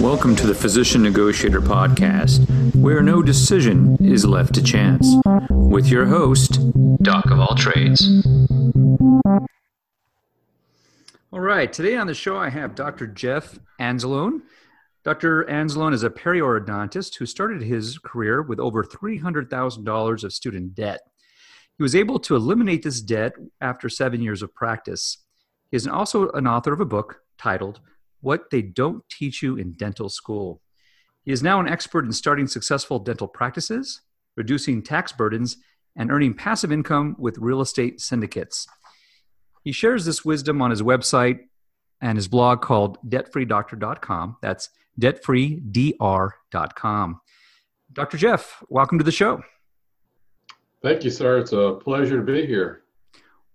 Welcome to the Physician Negotiator Podcast, where no decision is left to chance, with your host, Doc of All Trades. All right, today on the show I have Dr. Jeff Anzalone. Dr. Anzalone is a periodontist who started his career with over $300,000 of student debt. He was able to eliminate this debt after seven years of practice. He is also an author of a book titled What They Don't Teach You in Dental School. He is now an expert in starting successful dental practices, reducing tax burdens, and earning passive income with real estate syndicates. He shares this wisdom on his website and his blog called debtfreedoctor.com. That's debtfreedr.com. Dr. Jeff, welcome to the show. Thank you, sir. It's a pleasure to be here.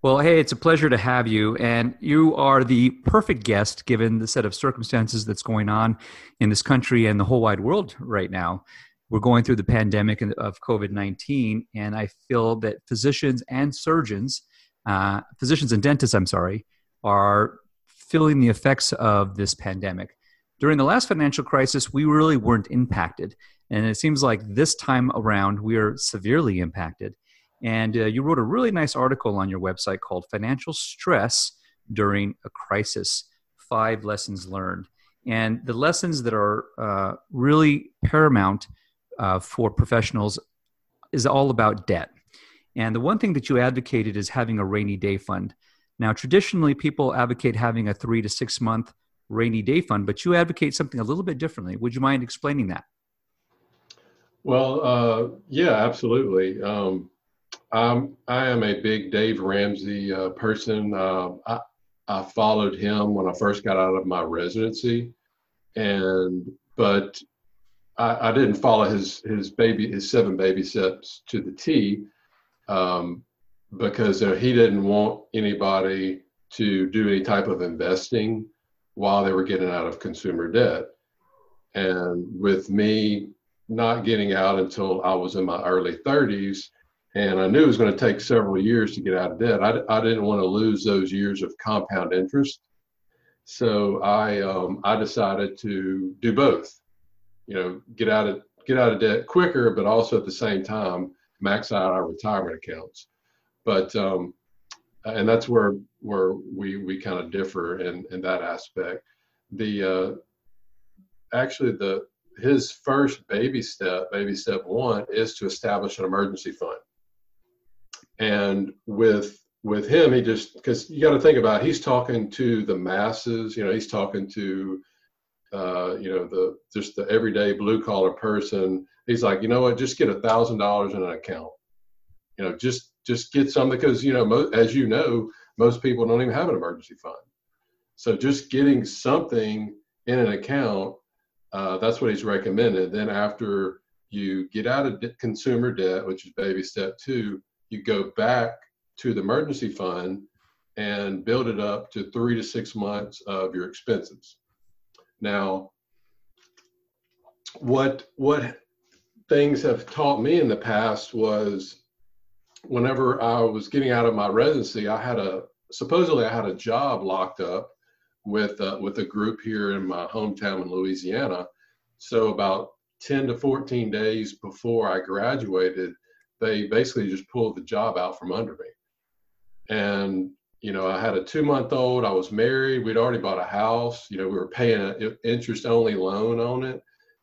Well, hey, it's a pleasure to have you. And you are the perfect guest given the set of circumstances that's going on in this country and the whole wide world right now. We're going through the pandemic of COVID 19, and I feel that physicians and surgeons, uh, physicians and dentists, I'm sorry, are feeling the effects of this pandemic. During the last financial crisis, we really weren't impacted. And it seems like this time around, we are severely impacted. And uh, you wrote a really nice article on your website called Financial Stress During a Crisis Five Lessons Learned. And the lessons that are uh, really paramount uh, for professionals is all about debt. And the one thing that you advocated is having a rainy day fund. Now, traditionally, people advocate having a three to six month rainy day fund, but you advocate something a little bit differently. Would you mind explaining that? Well, uh, yeah, absolutely. Um, I'm, I am a big Dave Ramsey uh, person. Uh, I, I followed him when I first got out of my residency, and but I, I didn't follow his his baby his seven baby steps to the T um, because he didn't want anybody to do any type of investing while they were getting out of consumer debt. And with me not getting out until I was in my early 30s. And I knew it was going to take several years to get out of debt. I, I didn't want to lose those years of compound interest. So I, um, I decided to do both, you know, get out of, get out of debt quicker, but also at the same time, max out our retirement accounts. But, um, and that's where, where we, we kind of differ in, in that aspect. The, uh, actually the, his first baby step, baby step one, is to establish an emergency fund. And with with him, he just because you got to think about it, he's talking to the masses. You know, he's talking to uh, you know the just the everyday blue collar person. He's like, you know what, just get a thousand dollars in an account. You know, just just get something because you know, mo- as you know, most people don't even have an emergency fund. So just getting something in an account uh, that's what he's recommended. Then after you get out of de- consumer debt, which is baby step two, you go back to the emergency fund and build it up to three to six months of your expenses. Now, what what things have taught me in the past was whenever I was getting out of my residency, I had a supposedly I had a job locked up with uh, with a group here in my hometown in Louisiana. So about 10 to 14 days before I graduated, they basically just pulled the job out from under me. And you know, I had a two month old. I was married. We'd already bought a house. You know, we were paying an interest only loan on it.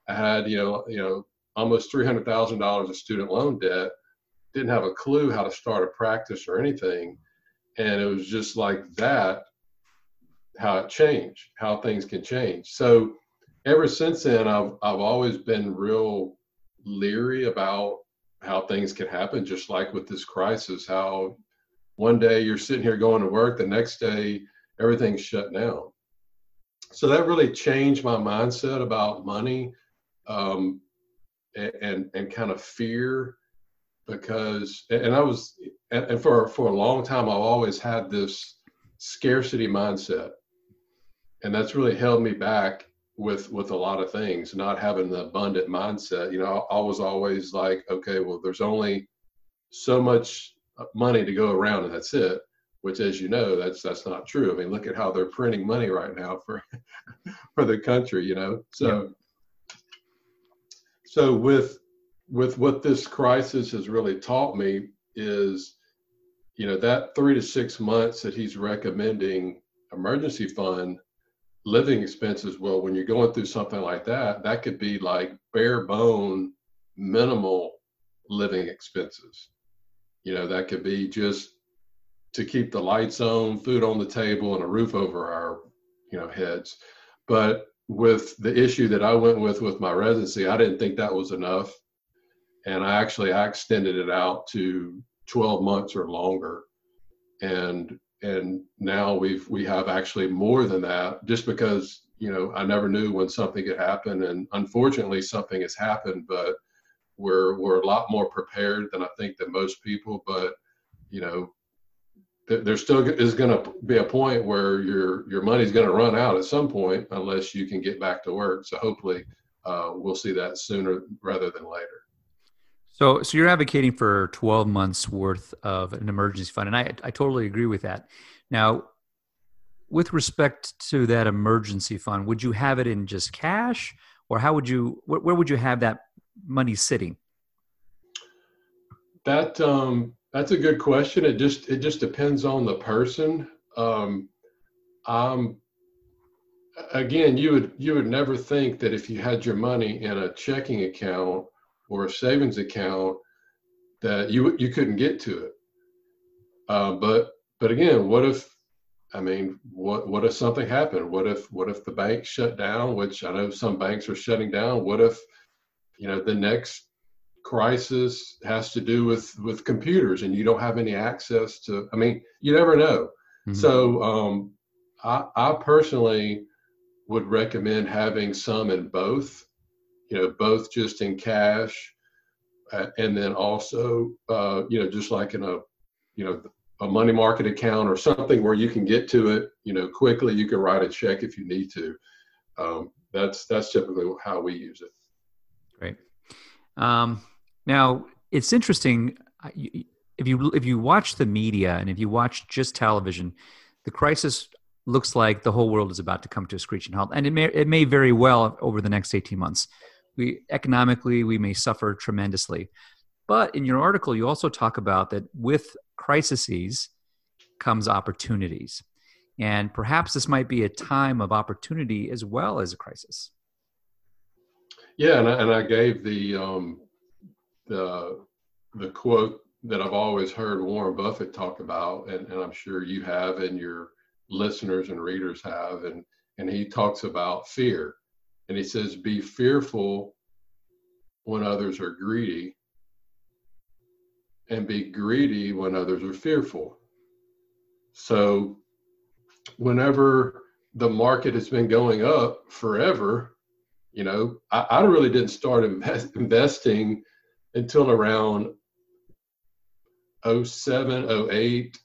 I had you know you know almost three hundred thousand dollars of student loan debt. Didn't have a clue how to start a practice or anything, and it was just like that how it changed, how things can change. So ever since then, I've I've always been real leery about how things can happen, just like with this crisis. How one day you're sitting here going to work, the next day everything's shut down. So that really changed my mindset about money um, and, and and kind of fear because and I was and for for a long time I've always had this scarcity mindset and that's really held me back with with a lot of things not having the abundant mindset you know i was always like okay well there's only so much uh, money to go around and that's it which as you know that's that's not true i mean look at how they're printing money right now for for the country, you know. So, yeah. so with with what this crisis has really taught me is, you know, that three to six months that he's recommending emergency fund living expenses. Well, when you're going through something like that, that could be like bare bone, minimal living expenses. You know, that could be just to keep the lights on, food on the table, and a roof over our, you know, heads. But with the issue that I went with with my residency, I didn't think that was enough, and I actually I extended it out to 12 months or longer, and and now we've we have actually more than that just because you know I never knew when something could happen, and unfortunately something has happened, but we're we're a lot more prepared than I think that most people, but you know there still is going to be a point where your your money's going to run out at some point unless you can get back to work. So hopefully, uh, we'll see that sooner rather than later. So, so you're advocating for 12 months worth of an emergency fund, and I I totally agree with that. Now, with respect to that emergency fund, would you have it in just cash, or how would you where, where would you have that money sitting? That um, that's a good question. It just it just depends on the person. Um, um, again, you would you would never think that if you had your money in a checking account or a savings account that you you couldn't get to it. Uh, but but again, what if I mean, what what if something happened? What if what if the bank shut down? Which I know some banks are shutting down. What if you know the next crisis has to do with with computers and you don't have any access to i mean you never know mm-hmm. so um, I, I personally would recommend having some in both you know both just in cash uh, and then also uh, you know just like in a you know a money market account or something where you can get to it you know quickly. You can write a check if you need to. Um, that's that's typically how we use it. Great. Um, now it's interesting if you if you watch the media and if you watch just television, the crisis looks like the whole world is about to come to a screeching halt, and it may it may very well over the next eighteen months. We economically we may suffer tremendously, but in your article you also talk about that with crises comes opportunities, and perhaps this might be a time of opportunity as well as a crisis. Yeah, and I, and I gave the um, the the quote that I've always heard Warren Buffett talk about, and, and I'm sure you have, and your listeners and readers have, and and he talks about fear, and he says, "Be fearful when others are greedy, and be greedy when others are fearful." So, whenever the market has been going up forever, you know, I, I really didn't start invest, investing until around 07, 08,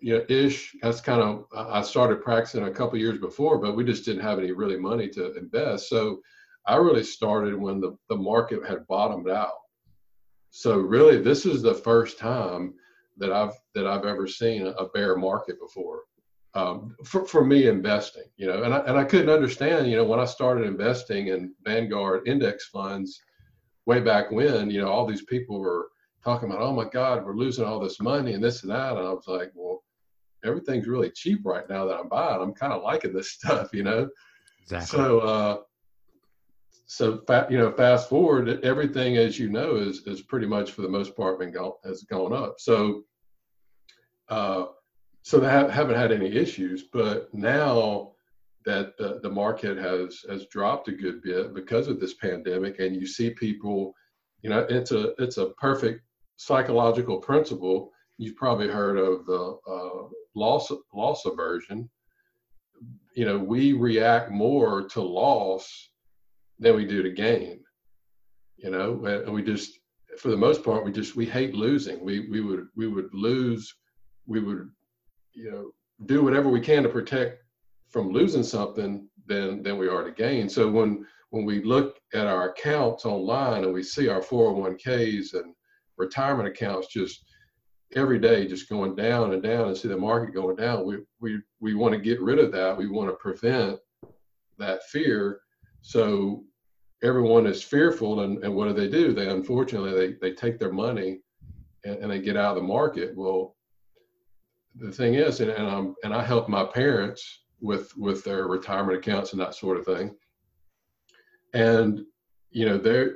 you know, ish. That's kind of, I started practicing a couple years before, but we just didn't have any really money to invest. So I really started when the, the market had bottomed out. So really, this is the first time that I've that I've ever seen a bear market before. Um, for, for me investing, you know, and I, and I couldn't understand, you know, when I started investing in Vanguard index funds, way back when, you know, all these people were talking about, oh my God, we're losing all this money and this and that. And I was like, well, everything's really cheap right now that I'm buying. I'm kind of liking this stuff, you know? Exactly. So, uh, so fa- you know, fast forward, everything as you know is is pretty much for the most part been gone has gone up. So, uh, so they have, haven't had any issues. But now that the, the market has has dropped a good bit because of this pandemic and you see people you know it's a it's a perfect psychological principle you've probably heard of the uh, loss loss aversion you know we react more to loss than we do to gain you know and we just for the most part we just we hate losing we we would we would lose we would you know do whatever we can to protect from losing something than than we are to gain. So when when we look at our accounts online and we see our 401ks and retirement accounts just every day just going down and down and see the market going down, we we we want to get rid of that. We want to prevent that fear. So everyone is fearful, and, and what do they do? They unfortunately they they take their money and, and they get out of the market. Well, the thing is, and, and I'm and I help my parents with with their retirement accounts and that sort of thing. And you know, they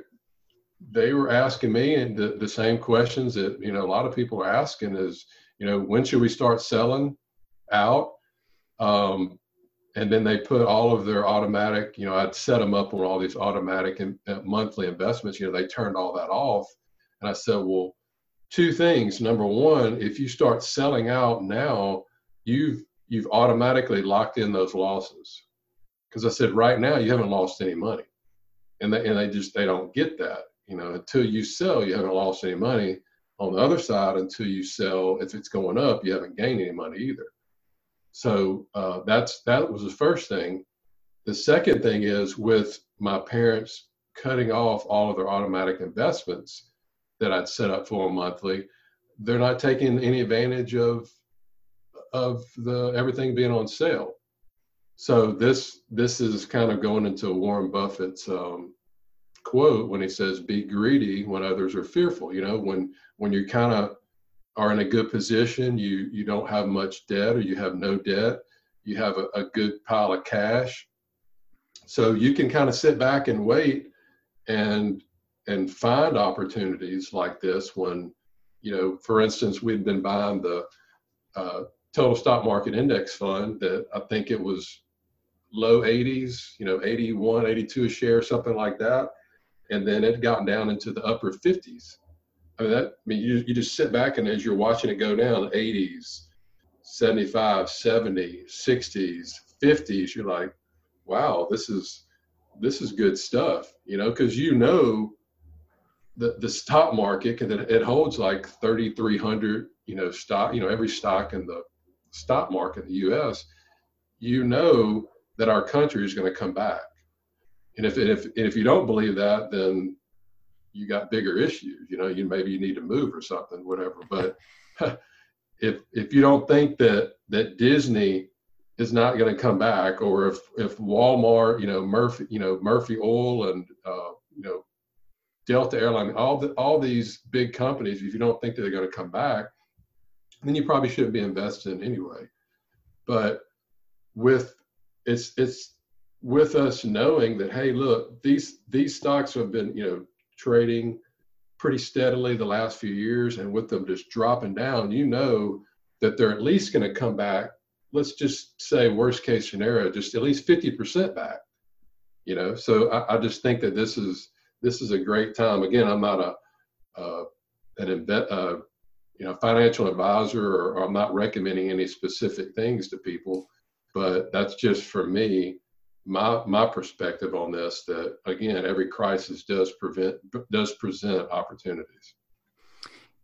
they were asking me and the, the same questions that you know a lot of people are asking is, you know, when should we start selling out? Um, and then they put all of their automatic, you know, I'd set them up on all these automatic and uh, monthly investments. You know, they turned all that off, and I said, well, two things. Number one, if you start selling out now, you've you've automatically locked in those losses. Because I said right now you haven't lost any money, and they and they just they don't get that. You know, until you sell, you haven't lost any money. On the other side, until you sell, if it's going up, you haven't gained any money either. So uh, that's that was the first thing. The second thing is with my parents cutting off all of their automatic investments that I'd set up for them monthly, they're not taking any advantage of of the everything being on sale. So this this is kind of going into Warren Buffett's um, quote when he says, "Be greedy when others are fearful." You know, when when you kind of are in a good position, you you don't have much debt or you have no debt, you have a, a good pile of cash, so you can kind of sit back and wait and and find opportunities like this when, you know, for instance, we'd been buying the uh, total stock market index fund that I think it was low 80s, you know, 81, 82 a share, something like that. And then it got down into the upper 50s. I mean, that, I mean, you, you just sit back and as you're watching it go down, 80s, 75, 70, 60s, 50s, you're like, wow, this is, this is good stuff, you know, because you know the the stock market and it, it holds like 3,300 you know stock you know every stock in the stock market in the U.S. You know that our country is going to come back, and if and if and if you don't believe that, then you got bigger issues. You know, you maybe you need to move or something, whatever. But if if you don't think that that Disney is not going to come back, or if if Walmart, you know Murphy, you know Murphy Oil and uh, you know Delta Airline, all the, all these big companies, if you don't think that they're going to come back, then you probably shouldn't be invested in anyway. But with it's it's with us knowing that hey, look, these these stocks have been you know trading pretty steadily the last few years, and with them just dropping down, you know that they're at least going to come back. Let's just say worst case scenario, just at least fifty percent back. You know, so I, I just think that this is this is a great time. Again, I'm not a uh, an uh, you know financial advisor, or, or, I'm not recommending any specific things to people, but that's just for me my my perspective on this. That again, every crisis does prevent does present opportunities.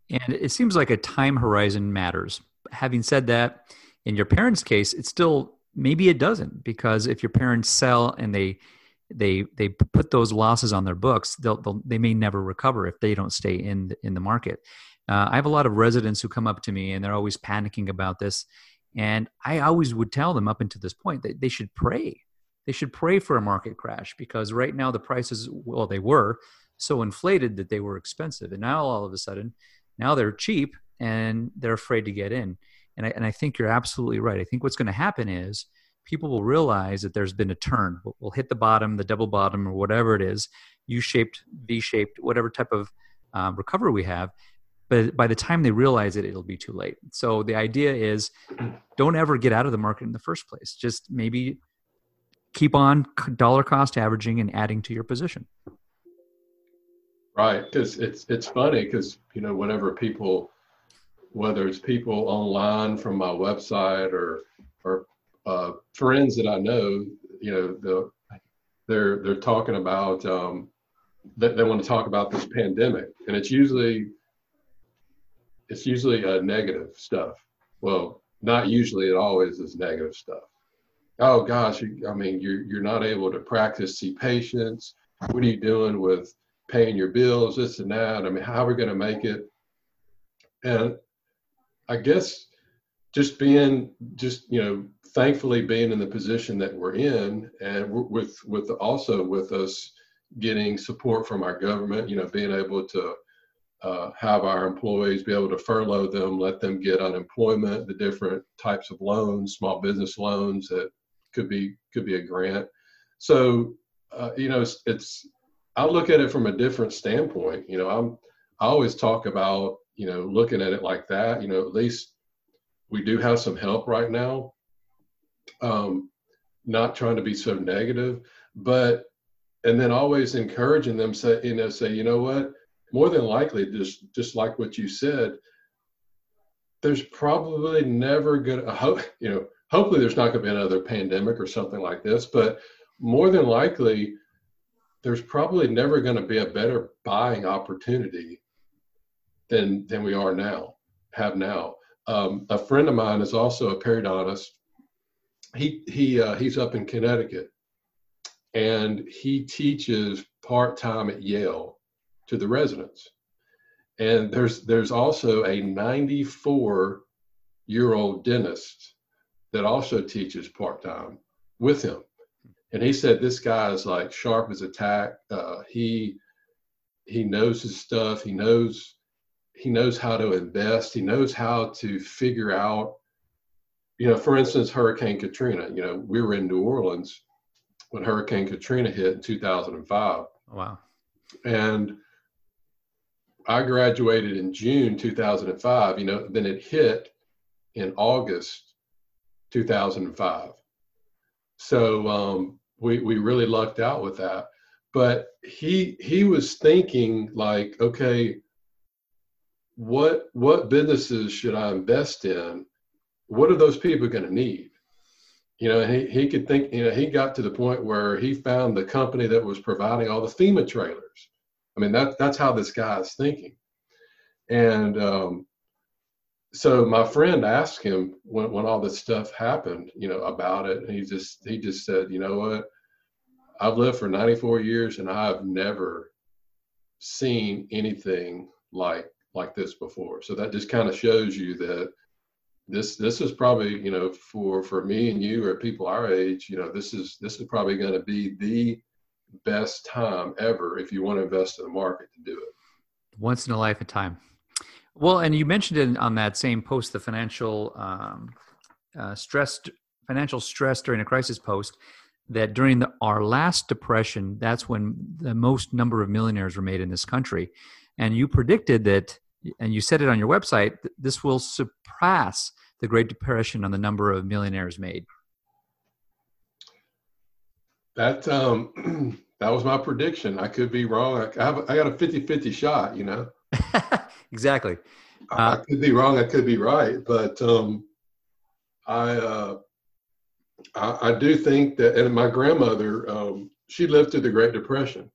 And it seems like a time horizon matters. Having said that, in your parents' case, it's still maybe it doesn't because if your parents sell and they they they put those losses on their books they'll, they'll, they may never recover if they don't stay in in the market uh, i have a lot of residents who come up to me and they're always panicking about this and i always would tell them up until this point that they should pray they should pray for a market crash because right now the prices well they were so inflated that they were expensive and now all of a sudden now they're cheap and they're afraid to get in and I, and I think you're absolutely right i think what's going to happen is people will realize that there's been a turn. We'll, we'll hit the bottom, the double bottom, or whatever it is, U-shaped, V-shaped, whatever type of um, recovery we have. But by the time they realize it, it'll be too late. So the idea is, don't ever get out of the market in the first place. Just maybe keep on dollar cost averaging and adding to your position. Right, because it's it's funny because you know whenever people, whether it's people online from my website or or uh, friends that I know, you know, the, they're they're talking about um, that they want to talk about this pandemic, and it's usually it's usually uh, negative stuff. Well, not usually. It always is negative stuff. Oh gosh, I mean, you're you're not able to practice see patients. What are you doing with paying your bills, this and that? I mean, how are we going to make it? And I guess just being just you know thankfully being in the position that we're in and with with also with us getting support from our government you know being able to uh, have our employees be able to furlough them let them get unemployment the different types of loans small business loans that could be could be a grant so uh, you know it's, it's i look at it from a different standpoint you know i'm i always talk about you know looking at it like that you know at least we do have some help right now. Um, not trying to be so negative, but and then always encouraging them say you know say you know what more than likely just just like what you said there's probably never gonna hope you know hopefully there's not going to be another pandemic or something like this but more than likely there's probably never going to be a better buying opportunity than than we are now have now um, a friend of mine is also a periodontist. He he uh, he's up in Connecticut, and he teaches part time at Yale to the residents. And there's there's also a 94 year old dentist that also teaches part time with him. And he said this guy is like sharp as a tack. Uh, he he knows his stuff. He knows he knows how to invest. He knows how to figure out, you know, for instance, Hurricane Katrina. You know, we were in New Orleans when Hurricane Katrina hit in 2005. Wow. And I graduated in June 2005. You know, then it hit in August 2005. So um, we we really lucked out with that. But he he was thinking like, okay, what what businesses should I invest in? What are those people going to need? You know, he, he could think, you know, he got to the point where he found the company that was providing all the FEMA trailers. I mean, that, that's how this guy is thinking. And um, so my friend asked him when, when all this stuff happened, you know, about it. And he just, he just said, you know what? I've lived for 94 years and I've never seen anything like like this before. So that just kind of shows you that this this is probably you know for for me and you or people our age, you know this is this is probably going to be the best time ever if you want to invest in the market to do it. Once in a lifetime. Well, and you mentioned it on that same post, the financial um, uh, stress, financial stress during a crisis post, that during the, our last depression, that's when the most number of millionaires were made in this country, and you predicted that and you said it on your website, this will surpass the Great Depression on the number of millionaires made. That um, that was my prediction. I could be wrong. I, have, I got a 50-50 shot, you know. exactly. I, uh, I, could be wrong. I could be right, but um, I, uh, I, I do think that. And my grandmother, um, she lived through the Great Depression,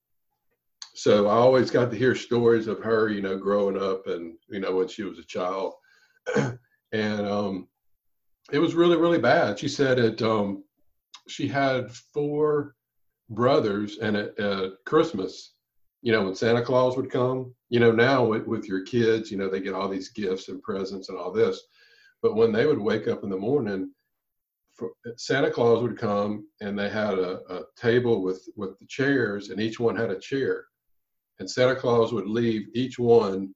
so I always got to hear stories of her, you know, growing up and, you know, when she was a child. and um, it was really, really bad. She said it, um, she had four brothers and at, at Christmas, you know, when Santa Claus would come, you know, now with, with your kids, you know, they get all these gifts and presents and all this. But when they would wake up in the morning, for, Santa Claus would come and they had a, a table with, with the chairs and each one had a chair and Santa Claus would leave each one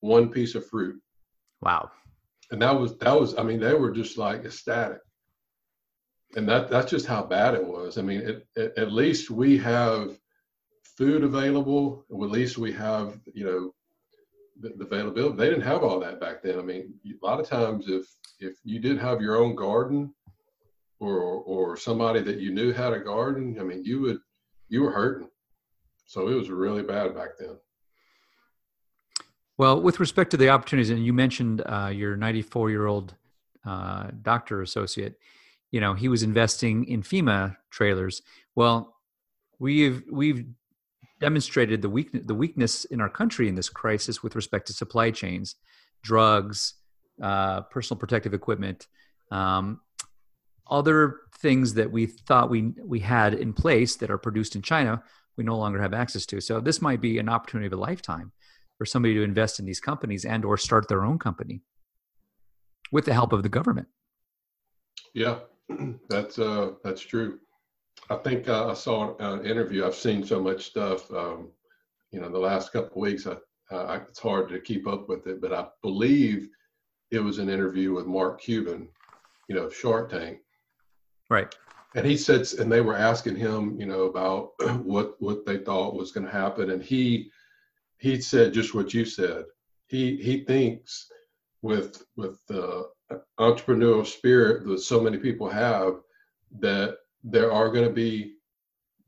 one piece of fruit. Wow. And that was that was I mean they were just like ecstatic. And that that's just how bad it was. I mean, it, it, at least we have food available. At least we have you know the, the availability. They didn't have all that back then. I mean, a lot of times if if you did have your own garden or or somebody that you knew had a garden, I mean, you would you were hurting. So it was really bad back then. Well, with respect to the opportunities, and you mentioned uh, your 94 year old uh, doctor associate, you know, he was investing in FEMA trailers. Well, we've we've demonstrated the weak the weakness in our country in this crisis with respect to supply chains, drugs, uh, personal protective equipment, um, other things that we thought we we had in place that are produced in China we no longer have access to. So this might be an opportunity of a lifetime for somebody to invest in these companies and or start their own company. with the help of the government. Yeah, that's uh, that's true. I think uh, I saw an interview. I've seen so much stuff. Um, you know, the last couple of weeks, I, uh, it's hard to keep up with it. But I believe it was an interview with Mark Cuban, you know, Shark Tank. Right. And he said, and they were asking him, you know, about what what they thought was going to happen, and he he said just what you said. He he thinks with with the entrepreneurial spirit that so many people have that there are going to be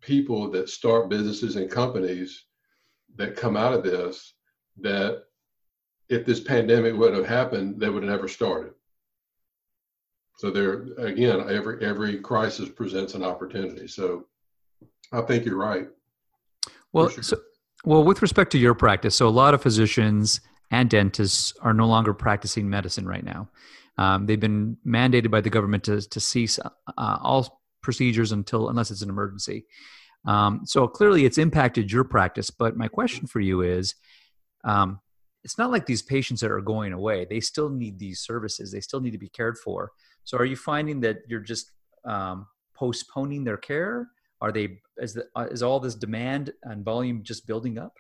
people that start businesses and companies that come out of this that if this pandemic would have happened, they would have never started. So there again, every every crisis presents an opportunity. So I think you're right. Well, sure. so, well, with respect to your practice, so a lot of physicians and dentists are no longer practicing medicine right now. Um, they've been mandated by the government to to cease uh, all procedures until unless it's an emergency. Um, so clearly, it's impacted your practice. But my question for you is, um, it's not like these patients that are going away. They still need these services. They still need to be cared for. So, are you finding that you're just um, postponing their care? Are they is the, uh, is all this demand and volume just building up?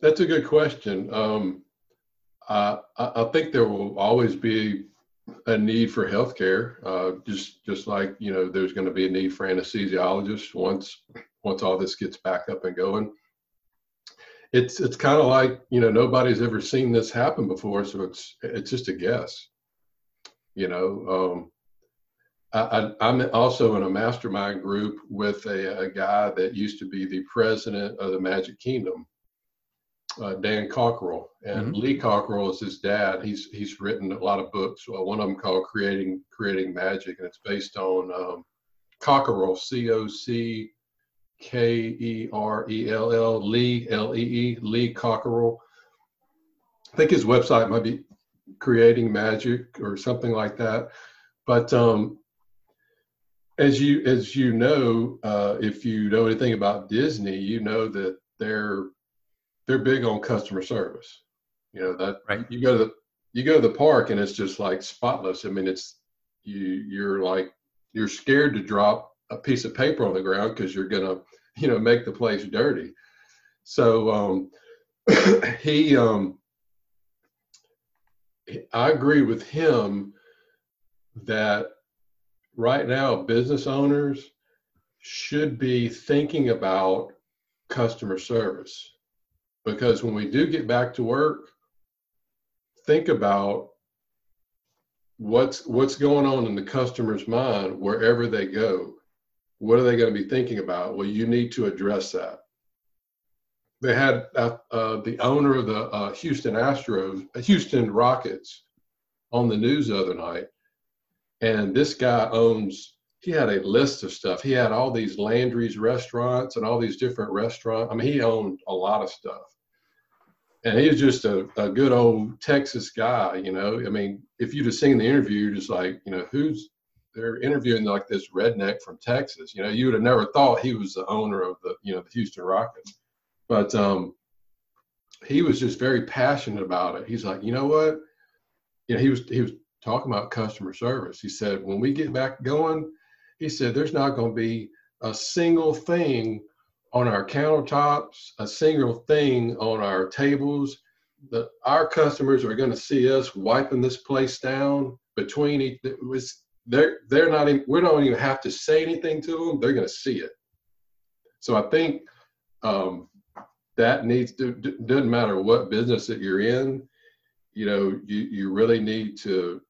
That's a good question. Um, I, I think there will always be a need for healthcare, uh, just just like you know, there's going to be a need for anesthesiologists once once all this gets back up and going. It's it's kind of like you know nobody's ever seen this happen before, so it's it's just a guess. You know, um, I, am also in a mastermind group with a, a guy that used to be the president of the Magic Kingdom, uh, Dan Cockerell, and mm-hmm. Lee Cockerell is his dad. He's he's written a lot of books. Uh, one of them called Creating Creating Magic, and it's based on um, Cockerell, C O C K E R E L L, Lee L E E, Lee Cockerell. I think his website might be Creating Magic or something like that. But um, as you as you know, uh, if you know anything about Disney, you know that they're they're big on customer service. You know that right. you go to the you go to the park and it's just like spotless. I mean, it's you you're like you're scared to drop a piece of paper on the ground because you're gonna you know make the place dirty. So um, he um, I agree with him that right now business owners should be thinking about customer service because when we do get back to work think about what's what's going on in the customer's mind wherever they go. What are they going to be thinking about? Well you need to address that. They had uh, uh, the owner of the uh, houston astros uh, houston rockets on the news the other night and this guy owns he had a list of stuff he had all these landry's restaurants and all these different restaurants i mean he owned a lot of stuff and he was just a, a good old Texas guy, you know. I mean, if you'd have seen the interview, you're just like, you know, who's they're interviewing like this redneck from Texas. You know, you would have never thought he was the owner of the, you know, the Houston Rockets. But um, he was just very passionate about it. He's like, you know what? You know, he was he was talking about customer service. He said, when we get back going, he said, there's not going to be a single thing on our countertops, a single thing on our tables. Our customers are going to see us wiping this place down between each. It was, they're they're not even, we don't even have to say anything to them. They're going to see it. So I think um, that needs to doesn't matter what business that you're in. You know, you you really need to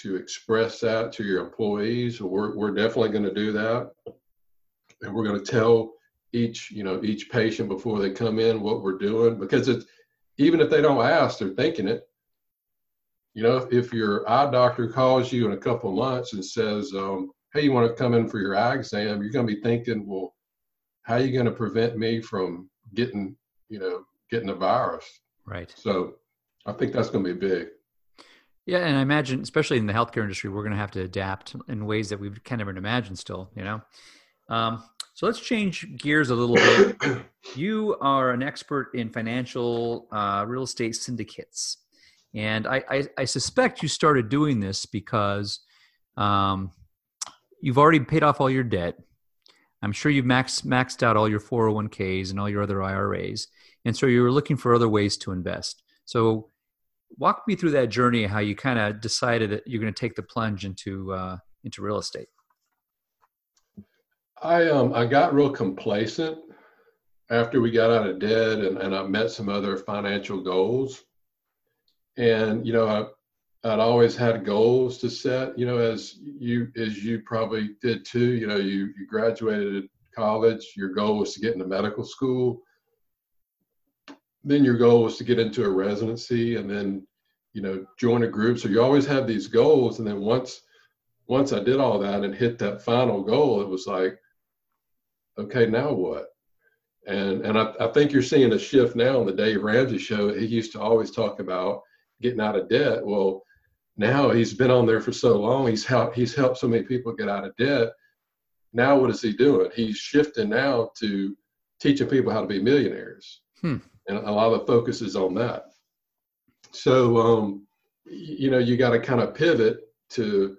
to express that to your employees. We're we're definitely going to do that, and we're going to tell each you know each patient before they come in what we're doing because it's even if they don't ask they're thinking it. You know if, your eye doctor calls you in a couple months and says um, hey you want to come in for your eye exam? you're going to be thinking well how are you going to prevent me from getting you know getting the virus? Right. So i think that's going to be big yeah, and I imagine, especially in the healthcare industry, we're going to have to adapt in ways that we can't even imagine. Still, you know. Um, so let's change gears a little bit. you are an expert in financial uh, real estate syndicates. And I, I, I suspect you started doing this because um, you've already paid off all your debt. I'm sure you've maxed maxed out all your 401ks and all your other IRAs, and so you were looking for other ways to invest. So, walk me through that journey, how you kind of decided that you're going to take the plunge into uh, into real estate. I um I got real complacent after we got out of debt, and, and I met some other financial goals, and you know I I'd always had goals to set, you know, as you as you probably did too. You know, you you graduated college, your goal was to get into medical school. Then your goal was to get into a residency and then, you know, join a group. So you always have these goals. And then once once I did all that and hit that final goal, it was like, okay, now what? And and I, I think you're seeing a shift now on the Dave Ramsey show. He used to always talk about getting out of debt. Well, now he's been on there for so long. He's helped he's helped so many people get out of debt. Now what is he doing? He's shifting now to teaching people how to be millionaires, hmm. And a lot of focus is on that. So um, you know you got to kind of pivot to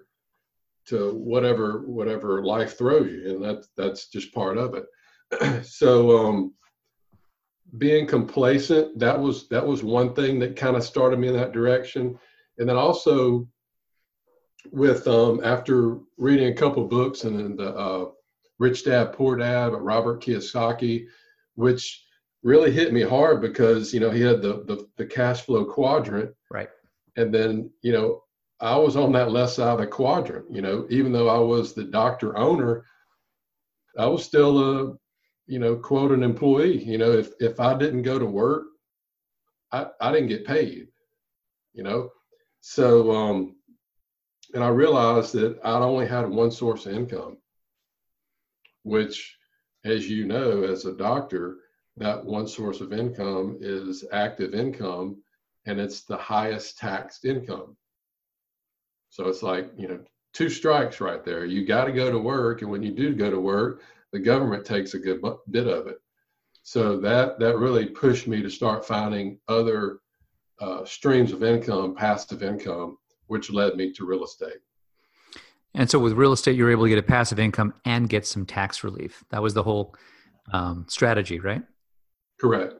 to whatever whatever life throws you, and that's that's just part of it. so um, being complacent that was that was one thing that kind of started me in that direction and then also with um, after reading a couple books and then the uh, Rich Dad Poor Dad by Robert Kiyosaki, which really hit me hard because you know he had the, the the cash flow quadrant, right? And then you know I was on that left side of the quadrant. You know, even though I was the doctor owner, I was still a you know quote an employee. You know, if if I didn't go to work, I I didn't get paid. You know, so, um, and I realized that I'd only had one source of income, which, as you know, as a doctor, that one source of income is active income and it's the highest taxed income. So it's like, you know, two strikes right there. You got to go to work. And when you do go to work, the government takes a good bit of it. So that that really pushed me to start finding other uh, streams of income, passive income, which led me to real estate. And so with real estate, you're able to get a passive income and get some tax relief. That was the whole um, strategy, right? Correct.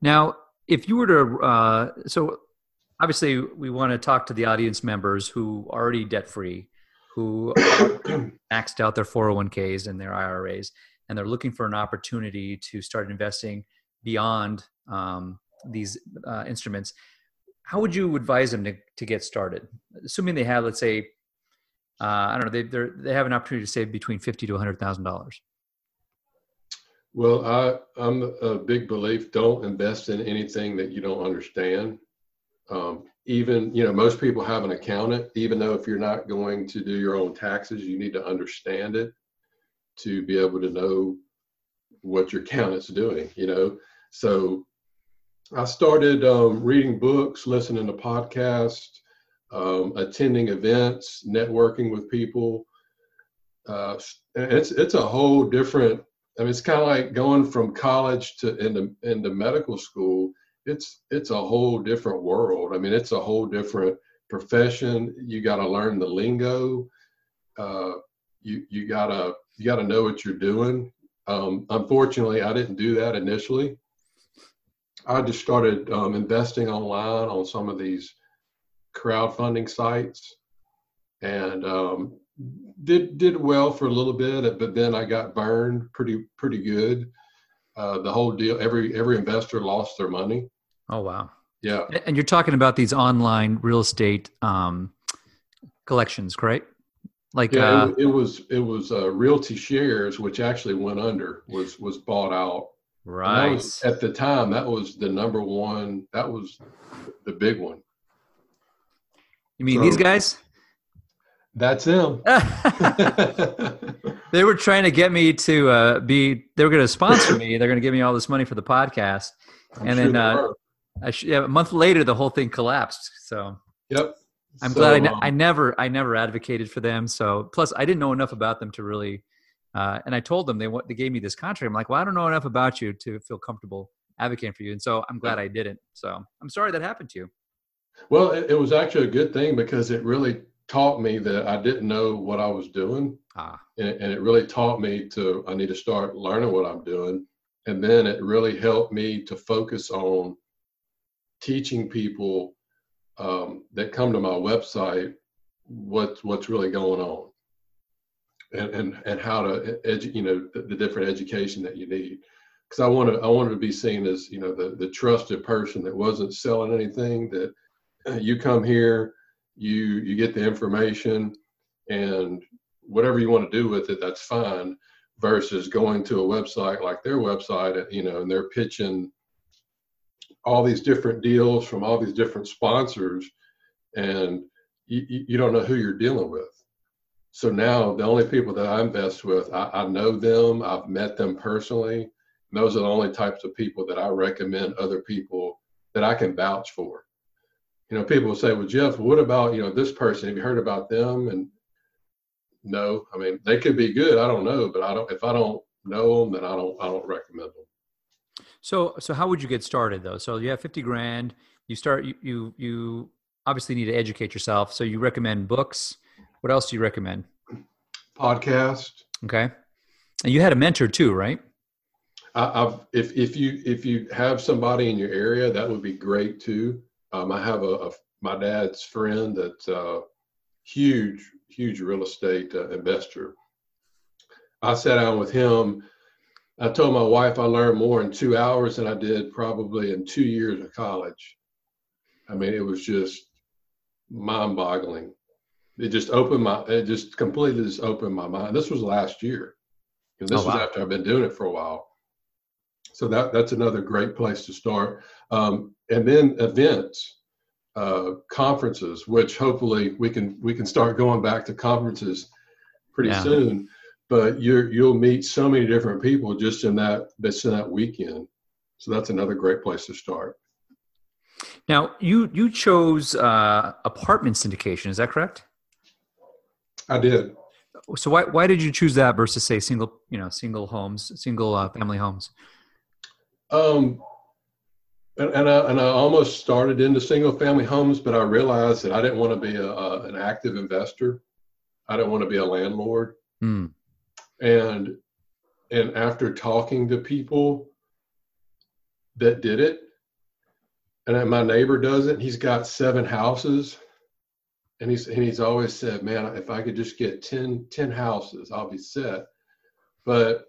Now, if you were to, uh, so obviously we want to talk to the audience members who are already debt free, who maxed out their 401ks and their IRAs, and they're looking for an opportunity to start investing beyond um, these uh, instruments, how would you advise them to, to get started? Assuming they have, let's say, uh, I don't know, they they have an opportunity to save between fifty to hundred thousand dollars. Well, I, I'm a big belief: don't invest in anything that you don't understand. Um, even you know, most people have an accountant. Even though if you're not going to do your own taxes, you need to understand it to be able to know what your accountant's doing. You know, so I started um, reading books, listening to podcasts, um, attending events, networking with people. Uh, it's it's a whole different. I mean, it's kind of like going from college to into into medical school. It's it's a whole different world. I mean, it's a whole different profession. You got to learn the lingo. Uh, you you gotta you gotta know what you're doing. Um, unfortunately, I didn't do that initially. I just started um, investing online on some of these crowdfunding sites, and um, did did well for a little bit, but then I got burned pretty pretty good. Uh, the whole deal, every every investor lost their money. Oh wow! Yeah, and you're talking about these online real estate um, collections, correct? Like yeah, uh, it, it, was it was uh, RealtyShares, which actually went under, was was bought out Right. Was, at the time, that was the number one. That was the big one. You mean so, these guys? That's him. they were trying to get me to uh, be. They were going to sponsor me. They're going to give me all this money for the podcast, I'm and sure then uh, sh- yeah, a month later, the whole thing collapsed. So. Yep. I'm so, glad I, ne- um, I never I never advocated for them. So plus I didn't know enough about them to really uh, and I told them they they gave me this contract. I'm like, well, I don't know enough about you to feel comfortable advocating for you, and so I'm glad I didn't. So I'm sorry that happened to you. Well, it, it was actually a good thing because it really taught me that I didn't know what I was doing. Ah. And, and it really taught me to, I need to start learning what I'm doing. And then it really helped me to focus on teaching people um, that come to my website what's what's really going on and and, and how to edu- you know the, the different education that you need because I wanted I wanted to be seen as you know the the trusted person that wasn't selling anything that you come here you you get the information and whatever you want to do with it that's fine versus going to a website like their website you know and they're pitching all these different deals from all these different sponsors and you, you don't know who you're dealing with. So now the only people that i invest with I, I know them i've met them personally those are the only types of people that i recommend other people that i can vouch for you know, people will say, well, Jeff, what about, you know, this person? Have you heard about them? And no, I mean, they could be good. I don't know, but I don't, if I don't know them, then I don't, I don't recommend them. So, so how would you get started though? So you have 50 grand, you start, you, you, you obviously need to educate yourself. So you recommend books. What else do you recommend? Podcast. Okay. And you had a mentor too, right? I, have if if you if you have somebody in your area, that would be great too. Um, I have a, a, my dad's friend that's a huge, huge real estate uh, investor. I sat down with him. I told my wife I learned more in two hours than I did probably in two years of college. I mean, it was just mind-boggling. It just opened my, it just completely just opened my mind. This was last year, and this oh, wow. was after I've been doing it for a while. So that that's another great place to start. Um, and then events, uh, conferences, which hopefully we can we can start going back to conferences pretty yeah. soon. But you you'll meet so many different people just in that just in that weekend. So that's another great place to start. Now you you chose uh, apartment syndication. Is that correct? I did. So why why did you choose that versus say single you know single homes single uh, family homes? Um, and, and, I, and I almost started into single family homes, but I realized that I didn't want to be a, a an active investor. I didn't want to be a landlord. Mm. And and after talking to people that did it, and my neighbor does it, he's got seven houses. And he's and he's always said, Man, if I could just get 10, 10 houses, I'll be set. But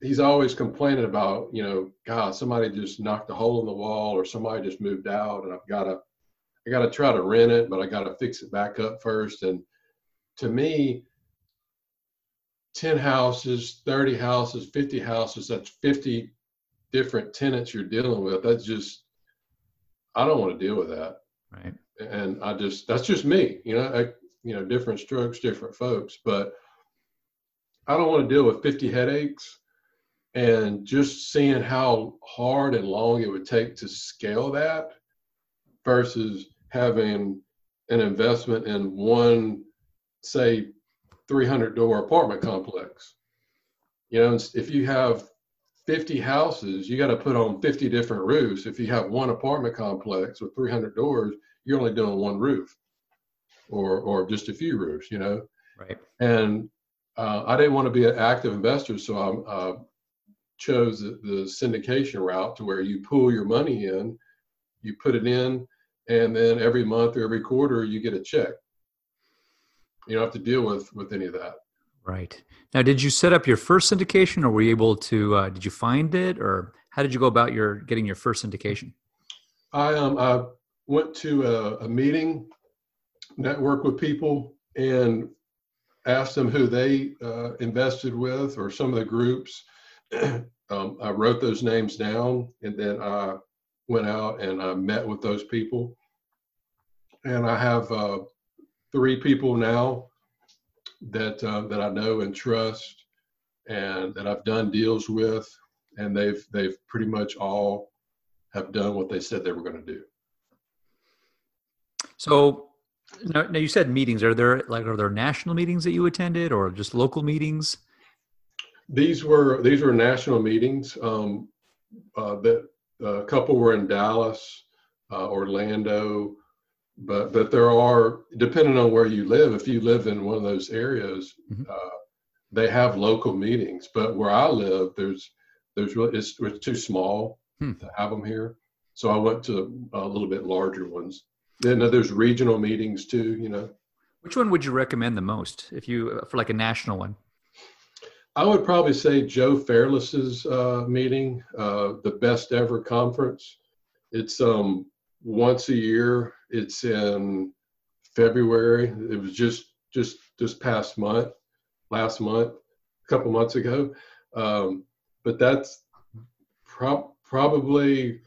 he's always complaining about, you know, God, somebody just knocked a hole in the wall or somebody just moved out and I've got to, I got to try to rent it, but I got to fix it back up first. And to me, 10 houses, 30 houses, 50 houses, that's 50 different tenants you're dealing with. That's just, I don't want to deal with that. Right. And I just, that's just me, you know, I, you know, different strokes, different folks, but I don't want to deal with 50 headaches and just seeing how hard and long it would take to scale that versus having an investment in one say 300 door apartment complex. You know if you have 50 houses you got to put on 50 different roofs. If you have one apartment complex with 300 doors you're only doing one roof or or just a few roofs you know? Right. And uh, I didn't want to be an active investor, so I uh, chose the syndication route to where you pool your money in, you put it in, and then every month or every quarter you get a check. You don't have to deal with with any of that. Right now, did you set up your first syndication, or were you able to? Uh, did you find it, or how did you go about your getting your first syndication? I um I went to a, a meeting, network with people, and asked them who they uh, invested with or some of the groups um, I wrote those names down and then I went out and I met with those people. And I have uh, three people now that uh, that I know and trust, and that I've done deals with, and they've they've pretty much all have done what they said they were going to do. So now, now you said meetings. Are there like are there national meetings that you attended, or just local meetings? These were these were national meetings. Um, uh, that a couple were in Dallas, uh, Orlando, but but there are depending on where you live. If you live in one of those areas, mm-hmm. uh, they have local meetings. But where I live, there's there's really it's, it's too small hmm. to have them here. So I went to a little bit larger ones. Then uh, there's regional meetings too. You know. Which one would you recommend the most if you for like a national one? I would probably say Joe Fairless's uh, meeting, uh, the best ever conference. It's um, once a year. It's in February. It was just just this past month, last month, a couple months ago. Um, but that's pro- probably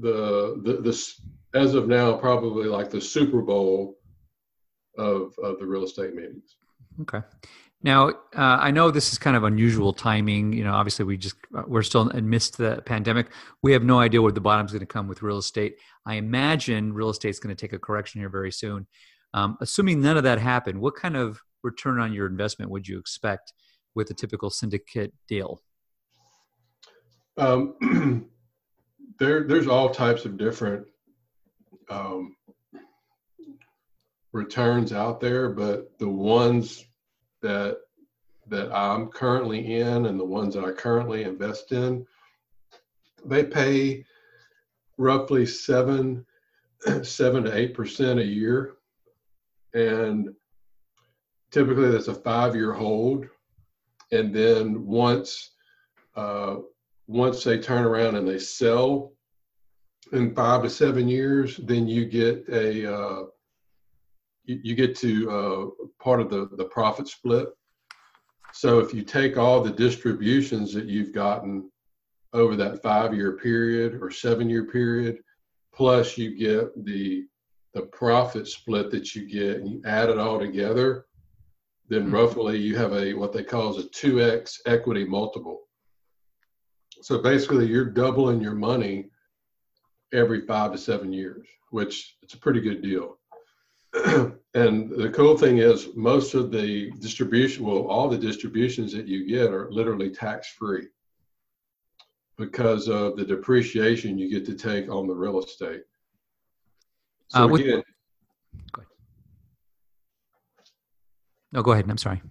the, the the as of now probably like the Super Bowl of of the real estate meetings. Okay. Now, uh, I know this is kind of unusual timing. You know, obviously, we just uh, we're still amidst the pandemic. We have no idea where the bottom's going to come with real estate. I imagine real estate's going to take a correction here very soon. Um, assuming none of that happened, what kind of return on your investment would you expect with a typical syndicate deal? Um, there, there's all types of different um, returns out there, but the ones that that I'm currently in and the ones that I currently invest in, they pay roughly seven seven to eight percent a year, and typically that's a five year hold, and then once uh, once they turn around and they sell in five to seven years, then you get a uh, you, you get to uh, part of the, the profit split. So if you take all the distributions that you've gotten over that five year period or seven year period, plus you get the the profit split that you get and you add it all together, then mm-hmm. roughly you have a what they call as a 2x equity multiple. So basically you're doubling your money every five to seven years, which it's a pretty good deal. and the cool thing is most of the distribution well all the distributions that you get are literally tax free because of the depreciation you get to take on the real estate. So uh, again, go ahead. no go ahead i'm sorry.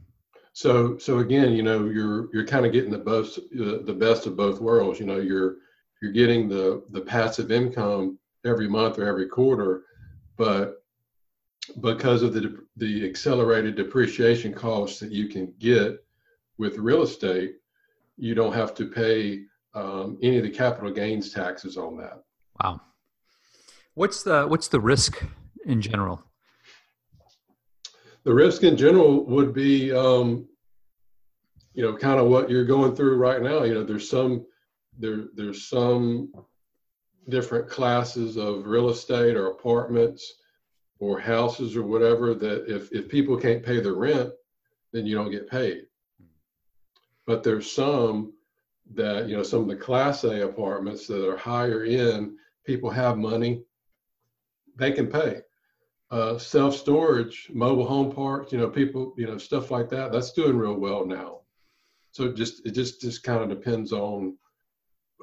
So so again you know you're you're kind of getting the best the best of both worlds. You know you're you're getting the the passive income every month or every quarter but because of the the accelerated depreciation costs that you can get with real estate, you don't have to pay um, any of the capital gains taxes on that. Wow. What's the what's the risk in general? The risk in general would be, um, you know, kind of what you're going through right now. You know, there's some there there's some different classes of real estate or apartments or houses or whatever that if, if people can't pay the rent, then you don't get paid. But there's some that, you know, some of the class A apartments that are higher in, people have money, they can pay. Uh, self storage, mobile home parks, you know, people, you know, stuff like that, that's doing real well now. So just, it just, just kind of depends on,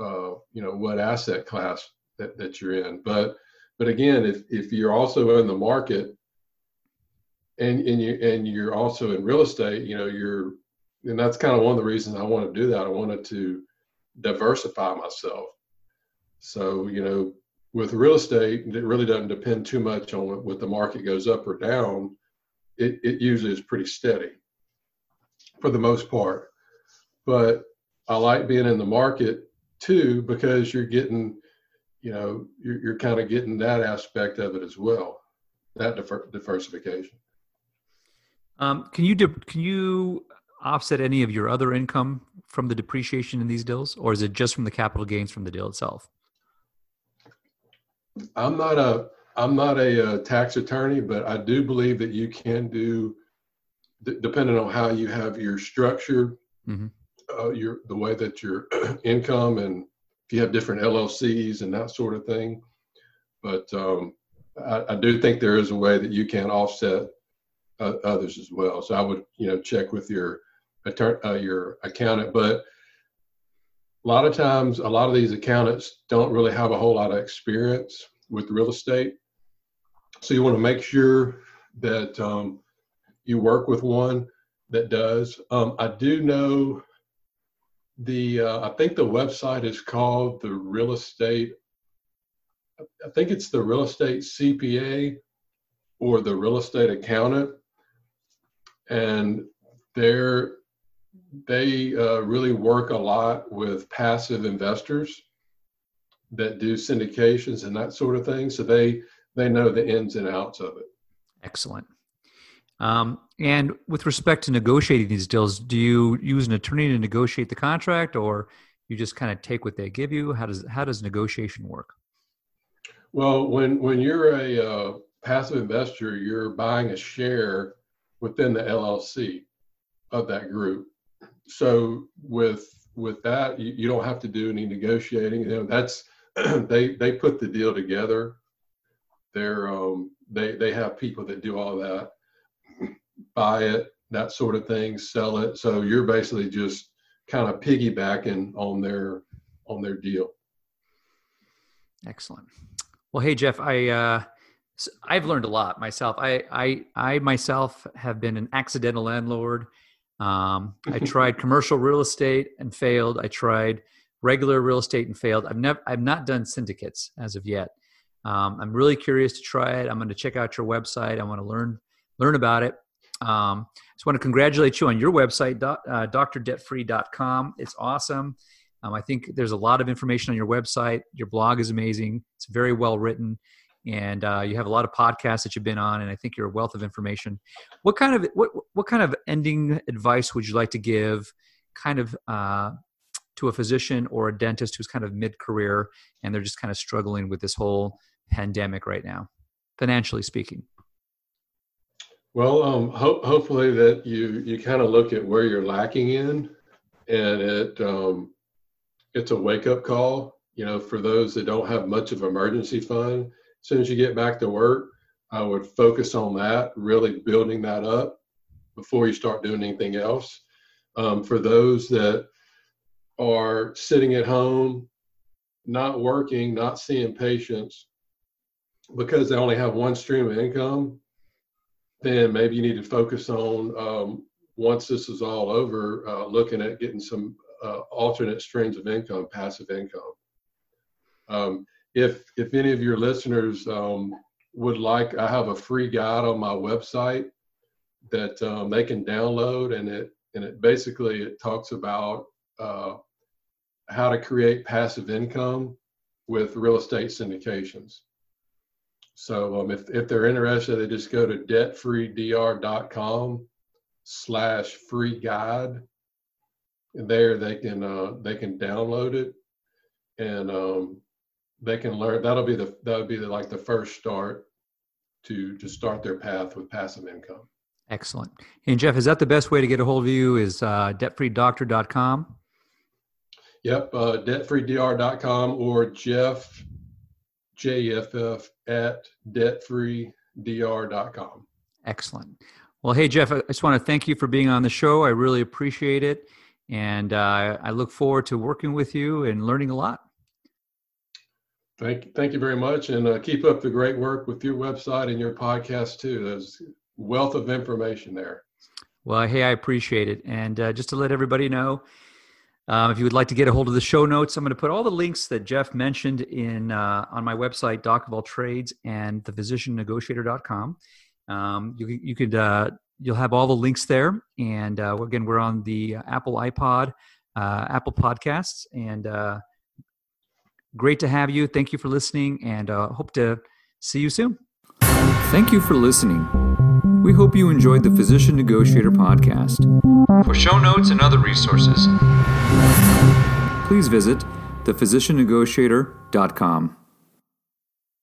uh, you know, what asset class that, that you're in. But but again, if, if you're also in the market and, and you and you're also in real estate, you know, you're and that's kind of one of the reasons I want to do that. I wanted to diversify myself. So, you know, with real estate, it really doesn't depend too much on what the market goes up or down. It, it usually is pretty steady for the most part. But I like being in the market too because you're getting you know, you're, you're kind of getting that aspect of it as well, that diver- diversification. Um, can you de- can you offset any of your other income from the depreciation in these deals, or is it just from the capital gains from the deal itself? I'm not a I'm not a, a tax attorney, but I do believe that you can do, d- depending on how you have your structure, mm-hmm. uh, your the way that your income and if you have different LLCs and that sort of thing. But um, I, I, do think there is a way that you can offset uh, others as well. So I would, you know, check with your attorney, uh, your accountant. But a lot of times, a lot of these accountants don't really have a whole lot of experience with real estate. so you want to make sure that um, you work with one that does. Um, I do know the uh, I think the website is called the real estate. I think it's the real estate CPA or the real estate accountant, and they're they uh, really work a lot with passive investors that do syndications and that sort of thing. So they they know the ins and outs of it. Excellent. Um, and with respect to negotiating these deals, do you use an attorney to negotiate the contract, or you just kind of take what they give you? How does how does negotiation work? Well, when when you're a uh, passive investor, you're buying a share within the LLC of that group. So with with that, you, you don't have to do any negotiating. You know, that's they they put the deal together. They're um, they they have people that do all that buy it, that sort of thing, sell it. So you're basically just kind of piggybacking on their on their deal. Excellent. Well, hey Jeff, I uh, I've learned a lot myself. I I I myself have been an accidental landlord. Um, I tried commercial real estate and failed. I tried regular real estate and failed. I've never I've not done syndicates as of yet. Um, I'm really curious to try it. I'm going to check out your website. I want to learn learn about it. Um, I just want to congratulate you on your website, doc, uh, drdebtfree.com. It's awesome. Um, I think there's a lot of information on your website. Your blog is amazing. It's very well written, and uh, you have a lot of podcasts that you've been on. And I think you're a wealth of information. What kind of what what kind of ending advice would you like to give, kind of uh, to a physician or a dentist who's kind of mid career and they're just kind of struggling with this whole pandemic right now, financially speaking? Well, um, ho- hopefully that you you kind of look at where you're lacking in, and it um, it's a wake up call. You know, for those that don't have much of emergency fund, as soon as you get back to work, I would focus on that, really building that up before you start doing anything else. Um, for those that are sitting at home, not working, not seeing patients, because they only have one stream of income, then maybe you need to focus on um, once this is all over, uh, looking at getting some uh, alternate streams of income, passive income. Um, if if any of your listeners um, would like, I have a free guide on my website that um, they can download, and it and it basically it talks about uh, how to create passive income with real estate syndications. So um, if, if they're interested, they just go to debtfreedr.com slash free guide. And there they can uh, they can download it and um, they can learn. That'll be the that'll be the, like the first start to to start their path with passive income. Excellent. And Jeff, is that the best way to get a hold of you? Is uh, debtfreedoctor.com? Yep, uh, debtfreedr.com or Jeff JFF at debtfreedr.com. Excellent. Well, hey, Jeff, I just want to thank you for being on the show. I really appreciate it. And uh, I look forward to working with you and learning a lot. Thank, thank you very much. And uh, keep up the great work with your website and your podcast, too. There's wealth of information there. Well, hey, I appreciate it. And uh, just to let everybody know, um, if you would like to get a hold of the show notes, I'm going to put all the links that Jeff mentioned in uh, on my website, Doc of All Trades, and thephysiciannegotiator.com. Um, you, you could uh, you'll have all the links there, and uh, again, we're on the Apple iPod, uh, Apple Podcasts, and uh, great to have you. Thank you for listening, and uh, hope to see you soon. Thank you for listening. We hope you enjoyed the Physician Negotiator podcast. For show notes and other resources, please visit thephysiciannegotiator.com.